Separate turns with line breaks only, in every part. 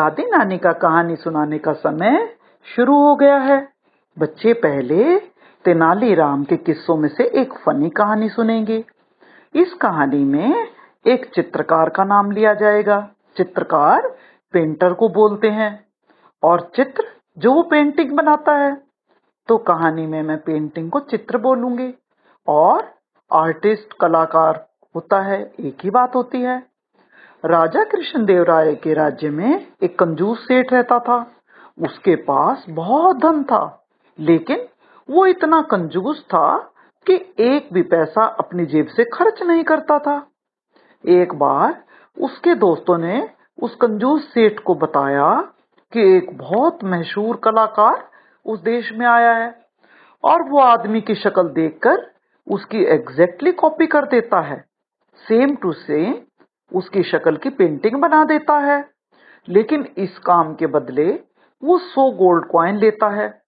दादी नानी का कहानी सुनाने का समय शुरू हो गया है। बच्चे पहले तेनालीराम के किस्सों में से एक फनी कहानी सुनेंगे। इस कहानी में एक चित्रकार का नाम लिया जाएगा। चित्रकार पेंटर को बोलते हैं और चित्र जो वो पेंटिंग बनाता है। तो कहानी में मैं पेंटिंग को चित्र बोलूँगी और आर्टिस्ट कलाकार होता है, एक ही बात होती है। राजा कृष्णदेव राय के राज्य में एक कंजूस सेठ रहता था। उसके पास बहुत धन था, लेकिन वो इतना कंजूस था कि एक भी पैसा अपनी जेब से खर्च नहीं करता था। एक बार उसके दोस्तों ने उस कंजूस सेठ को बताया कि एक बहुत मशहूर कलाकार उस देश में आया है और वो आदमी की शक्ल देखकर उसकी एग्जैक्टली कॉपी कर देता है। सेम टू सेम उसकी शक्ल की पेंटिंग बना देता है। लेकिन इस काम के बदले वो सौ गोल्ड कॉइन लेता है।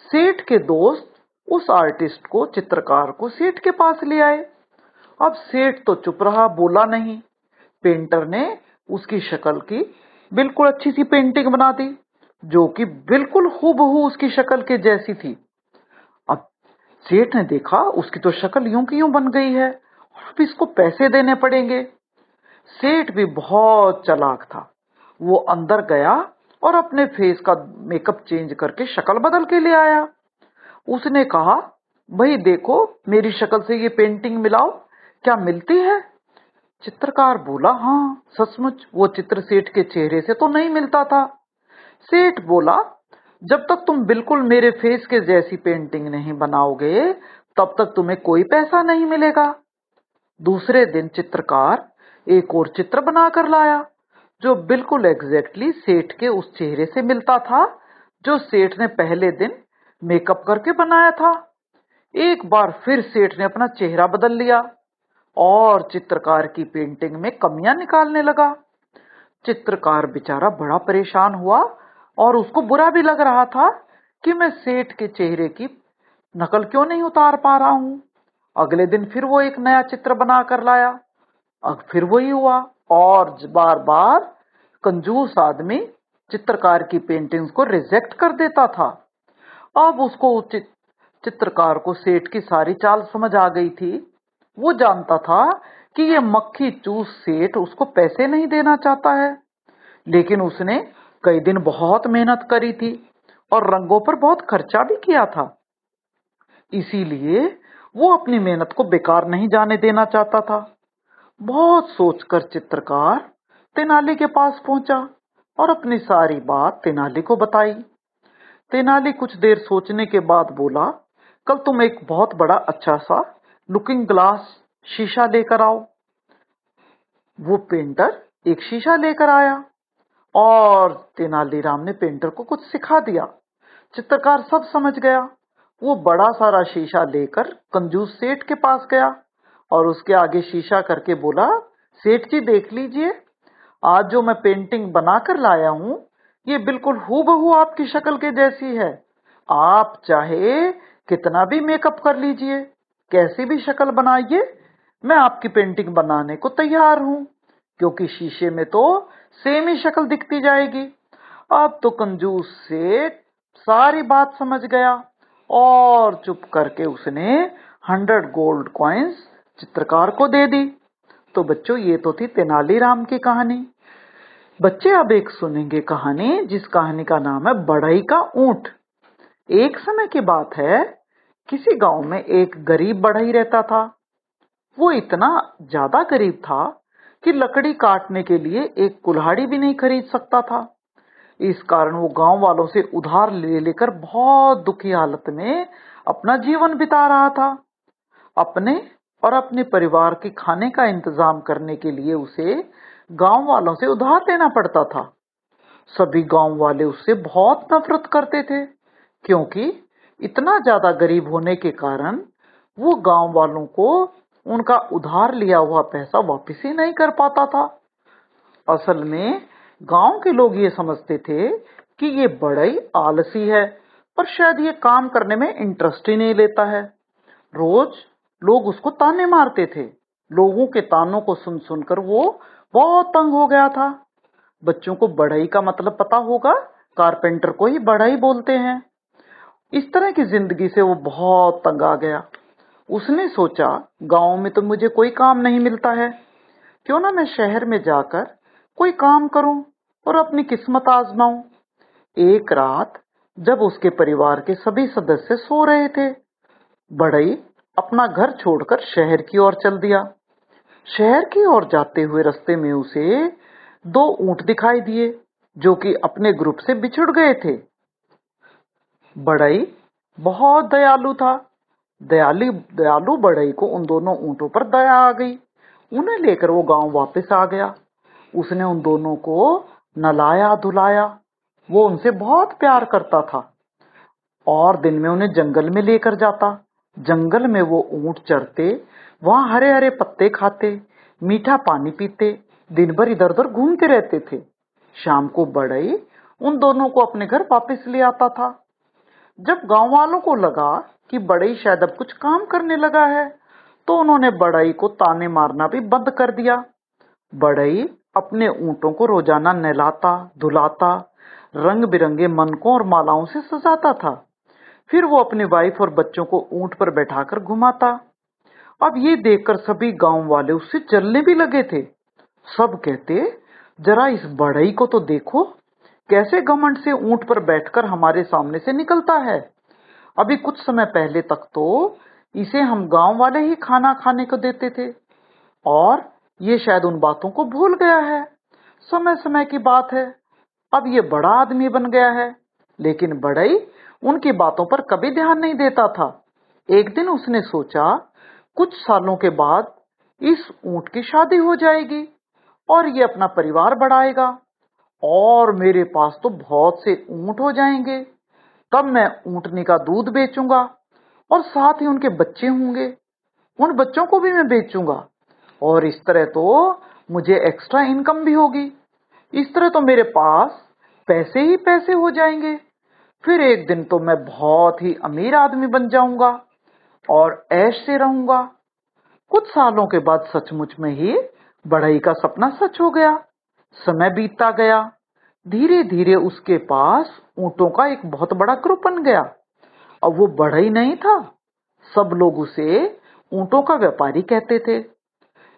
सेठ के दोस्त उस आर्टिस्ट को, चित्रकार को सेठ के पास ले आए। अब सेठ तो चुप रहा, बोला नहीं। पेंटर ने उसकी शक्ल की बिल्कुल अच्छी सी पेंटिंग बना दी, जो कि बिल्कुल हूबहू उसकी शक्ल के जैसी थी। अब सेठ ने देखा, उसकी तो शक्ल यूँ की यूँ बन गई है अब इसको पैसे देने पड़ेंगे। सेठ भी बहुत चलाक था। वो अंदर गया और अपने फेस का मेकअप चेंज करके शक्ल बदल के ले आया। उसने कहा, भाई देखो, मेरी शक्ल से ये पेंटिंग मिलाओ, क्या मिलती है? चित्रकार बोला हाँ सचमुच, वो चित्र सेठ के चेहरे से तो नहीं मिलता था। सेठ बोला, जब तक तुम बिल्कुल मेरे फेस के जैसी पेंटिंग नहीं बनाओगे, तब तक तुम्हें कोई पैसा नहीं मिलेगा। दूसरे दिन चित्रकार एक और चित्र बनाकर लाया, जो बिल्कुल एग्जैक्टली सेठ के उस चेहरे से मिलता था, जो सेठ ने पहले दिन मेकअप करके बनाया था। एक बार फिर सेठ ने अपना चेहरा बदल लिया और चित्रकार की पेंटिंग में कमियाँ निकालने लगा। चित्रकार बेचारा बड़ा परेशान हुआ और उसको बुरा भी लग रहा था कि मैं सेठ के चेहरे की नकल क्यों नहीं उतार पा रहा हूँ। अगले दिन फिर वो एक नया चित्र बना कर लाया। अब फिर वही हुआ। और बार बार कंजूस आदमी चित्रकार की पेंटिंग्स को रिजेक्ट कर देता था। अब उसको चित्रकार को सेठ की सारी चाल समझ आ गई थी। वो जानता था कि ये मक्खी चूस सेठ उसको पैसे नहीं देना चाहता है। लेकिन उसने कई दिन बहुत मेहनत करी थी और रंगों पर बहुत खर्चा भी किया था। इसीलिए वो अपनी मेहनत को बेकार नहीं जाने देना चाहता था। बहुत सोचकर चित्रकार तेनाली के पास पहुँचा और अपनी सारी बात तेनाली को बताई। तेनाली कुछ देर सोचने के बाद बोला, कल तुम एक बहुत बड़ा अच्छा सा लुकिंग ग्लास शीशा लेकर आओ। वो पेंटर एक शीशा लेकर आया और तेनालीराम ने पेंटर को कुछ सिखा दिया। चित्रकार सब समझ गया। वो बड़ा सारा शीशा लेकर कंजूस सेठ के पास गया। और उसके आगे शीशा करके बोला, सेठ जी देख लीजिए, आज जो मैं पेंटिंग बनाकर लाया हूँ, ये बिल्कुल हूबहू आपकी शक्ल के जैसी है। आप चाहे कितना भी मेकअप कर लीजिए, कैसी भी शक्ल बनाइए, मैं आपकी पेंटिंग बनाने को तैयार हूँ, क्योंकि शीशे में तो सेम ही शक्ल दिखती जाएगी। अब तो कंजूस से सारी बात समझ गया और चुप करके उसने हंड्रेड गोल्ड कॉइन्स चित्रकार को दे दी। तो बच्चों, ये तो थी तेनालीराम की कहानी। बच्चे अब एक सुनेंगे कहानी, जिस कहानी का नाम है बढ़ई का ऊँट। एक समय की बात है, किसी गाँव में एक गरीब बढ़ई रहता था। वो इतना ज़्यादा गरीब था कि लकड़ी काटने के लिए एक कुल्हाड़ी भी नहीं खरीद सकता था। इस कारण वो गाँव वालों से उधार ले लेकर बहुत दुखी हालत में अपना जीवन बिता रहा था। अपने और अपने परिवार के खाने का इंतज़ाम करने के लिए उसे गाँव वालों से उधार लेना पड़ता था। सभी गाँव वाले उससे बहुत नफरत करते थे, क्योंकि इतना ज़्यादा गरीब होने के कारण वो गाँव वालों को उनका उधार लिया हुआ पैसा वापस ही नहीं कर पाता था। असल में गाँव के लोग ये समझते थे कि ये बड़ा ही आलसी है, पर शायद ये काम करने में इंटरेस्ट ही नहीं लेता है। रोज लोग उसको ताने मारते थे। लोगों के तानों को सुन सुनकर वो बहुत तंग हो गया था। बच्चों को बढ़ई का मतलब पता होगा, कारपेंटर को ही बढ़ई बोलते हैं। इस तरह की ज़िंदगी से वो बहुत तंग आ गया। उसने सोचा, गाँव में तो मुझे कोई काम नहीं मिलता है। क्यों ना मैं शहर में जाकर कोई काम करूँ और अपनी किस्मत आजमाऊं। एक रात जब उसके परिवार के सभी सदस्य सो रहे थे बढ़ई अपना घर छोड़कर शहर की ओर चल दिया। शहर की ओर जाते हुए रास्ते में उसे दो ऊँट दिखाई दिए, जो कि अपने ग्रुप से बिछुड़ गए थे। बढ़ई बहुत दयालु था। दयालु दयालु बढ़ई को उन दोनों ऊंटों पर दया आ गई। उन्हें लेकर वो गाँव वापस आ गया। उसने उन दोनों को नलाया, धुलाया। वो उनसे बहुत प्यार करता था और दिन में उन्हें जंगल में लेकर जाता। जंगल में वो ऊँट चढ़ते वहाँ हरे हरे पत्ते खाते, मीठा पानी पीते दिन भर इधर उधर घूमते रहते थे। शाम को बड़ई उन दोनों को अपने घर वापस ले आता था। जब गाँव वालों को लगा कि बड़ई शायद अब कुछ काम करने लगा है तो उन्होंने बड़ई को ताने मारना भी बंद कर दिया। बड़ई अपने ऊंटों को रोज़ाना नहलाता, धुलाता रंग बिरंगे मनकों और मालाओं से सजाता था। फिर वो अपने वाइफ और बच्चों को ऊँट पर बैठाकर घुमाता। अब ये देखकर सभी गाँव वाले उससे चलने भी लगे थे। सब कहते, जरा इस बढ़ई को तो देखो, कैसे घमंड से ऊँट पर बैठकर हमारे सामने से निकलता है। अभी कुछ समय पहले तक तो इसे हम गाँव वाले ही खाना खाने को देते थे, और ये शायद उन बातों को भूल गया है। समय समय की बात है। अब ये बड़ा आदमी बन गया है, लेकिन बड़ई उनकी बातों पर कभी ध्यान नहीं देता था। एक दिन उसने सोचा, कुछ सालों के बाद इस ऊँट की शादी हो जाएगी और ये अपना परिवार बढ़ाएगा। और मेरे पास तो बहुत से ऊँट हो जाएँगे। तब मैं ऊंटनी का दूध बेचूँगा और साथ ही उनके बच्चे होंगे। उन बच्चों को भी मैं बेचूँगा। और इस तरह तो मुझे एक्स्ट्रा इनकम भी होगी। इस तरह तो मेरे पास पैसे ही पैसे हो जाएँगे। फिर एक दिन तो मैं बहुत ही अमीर आदमी बन जाऊँगा और ऐश से रहूँगा। कुछ सालों के बाद सचमुच में ही बढ़ई का सपना सच हो गया। समय बीतता गया। धीरे धीरे उसके पास ऊंटों का एक बहुत बड़ा ग्रुप बन गया। अब वो बढ़ई नहीं था। सब लोग उसे ऊंटों का व्यापारी कहते थे।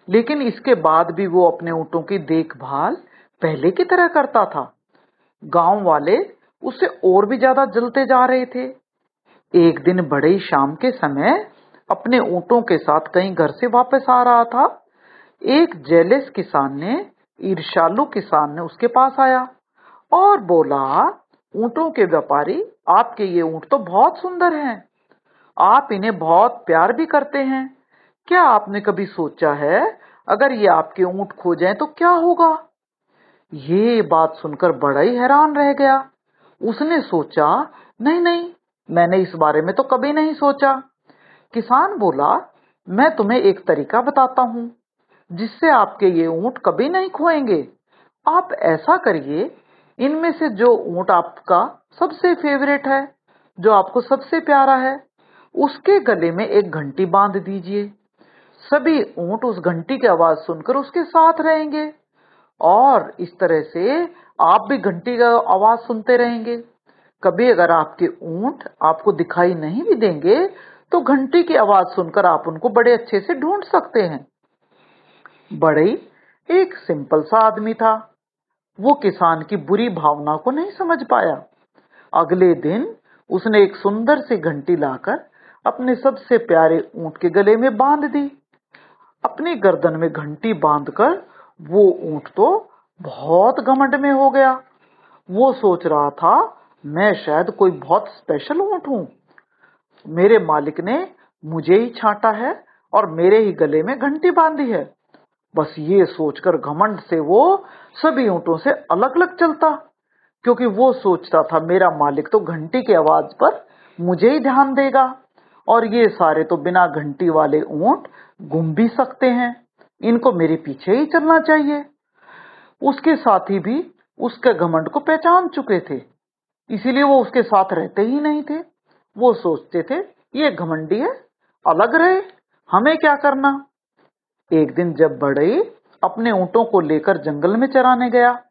लेकिन इसके बाद भी वो अपने ऊंटों की देखभाल पहले की तरह करता था। गाँव वाले उससे और भी ज़्यादा जलते जा रहे थे। एक दिन बड़े ही शाम के समय अपने ऊंटों के साथ कहीं घर से वापस आ रहा था। एक जेलेस किसान ने ईर्षालु किसान ने उसके पास आया और बोला, ऊंटों के व्यापारी, आपके ये ऊँट तो बहुत सुंदर हैं। आप इन्हें बहुत प्यार भी करते हैं। क्या आपने कभी सोचा है, अगर ये आपके ऊँट खो जाएँ तो क्या होगा? ये बात सुनकर बड़ा ही हैरान रह गया। उसने सोचा, नहीं नहीं, मैंने इस बारे में तो कभी नहीं सोचा। किसान बोला, मैं तुम्हें एक तरीका बताता हूँ, जिससे आपके ये ऊँट कभी नहीं खोएँगे। आप ऐसा करिए, इनमें से जो ऊँट आपका सबसे फेवरेट है, जो आपको सबसे प्यारा है, उसके गले में एक घंटी बाँध दीजिए। सभी ऊँट उस घंटी की आवाज़ सुनकर उसके साथ रहेंगे और इस तरह से आप भी घंटी का आवाज़ सुनते रहेंगे। कभी अगर आपके ऊँट आपको दिखाई नहीं भी देंगे तो घंटी की आवाज़ सुनकर आप उनको बड़े अच्छे से ढूंढ सकते हैं। बड़े एक सिंपल सा आदमी था। वो किसान की बुरी भावना को नहीं समझ पाया। अगले दिन उसने एक सुंदर सी घंटी लाकर अपने सबसे प्यारे ऊँट के गले में बाँध दी। अपनी गर्दन में घंटी बांधकर वो ऊँट तो बहुत घमंड में हो गया। वो सोच रहा था, मैं शायद कोई बहुत स्पेशल ऊँट हूँ। मेरे मालिक ने मुझे ही छांटा है और मेरे ही गले में घंटी बांधी है। बस ये सोचकर घमंड से वो सभी ऊंटों से अलग अलग चलता, क्योंकि वो सोचता था, मेरा मालिक तो घंटी की आवाज़ पर मुझे ही ध्यान देगा, और ये सारे तो बिना घंटी वाले ऊँट घूम भी सकते हैं। इनको मेरे पीछे ही चलना चाहिए। उसके साथी भी उसके घमंड को पहचान चुके थे। इसीलिए वो उसके साथ रहते ही नहीं थे। वो सोचते थे, ये घमंडी है, अलग रहे, हमें क्या करना? एक दिन जब बड़े अपने ऊंटों को लेकर जंगल में चराने गया,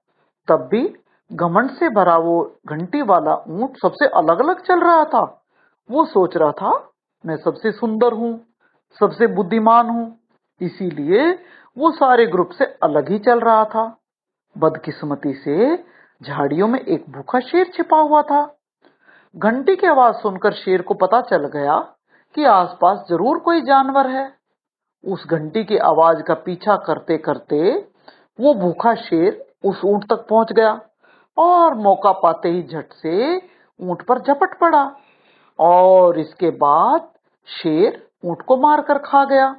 तब भी घमंड से भरा वो घंटी वाला ऊँट सबसे अलग अलग चल रहा था। वो सोच रहा था, मैं सबसे सुंदर हूँ, सबसे बुद्धिमान हूँ। इसीलिए वो सारे ग्रुप से अलग ही चल रहा था। बदकिस्मती से झाड़ियों में एक भूखा शेर छिपा हुआ था। घंटी की आवाज़ सुनकर शेर को पता चल गया कि आसपास ज़रूर कोई जानवर है। उस घंटी की आवाज़ का पीछा करते करते वो भूखा शेर उस ऊँट तक पहुँच गया और मौका पाते ही झट से ऊँट पर झपट पड़ा और इसके बाद शेर ऊँट को मारकर खा गया।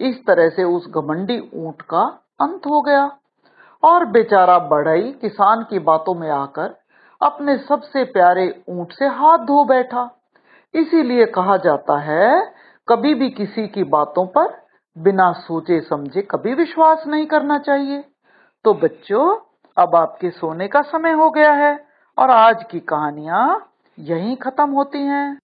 इस तरह से उस घमंडी ऊँट का अंत हो गया। और बेचारा बढ़ई किसान की बातों में आकर अपने सबसे प्यारे ऊँट से हाथ धो बैठा। इसीलिए कहा जाता है, कभी भी किसी की बातों पर बिना सोचे समझे कभी विश्वास नहीं करना चाहिए। तो बच्चों, अब आपके सोने का समय हो गया है और आज की कहानियाँ यहीं खत्म होती हैं।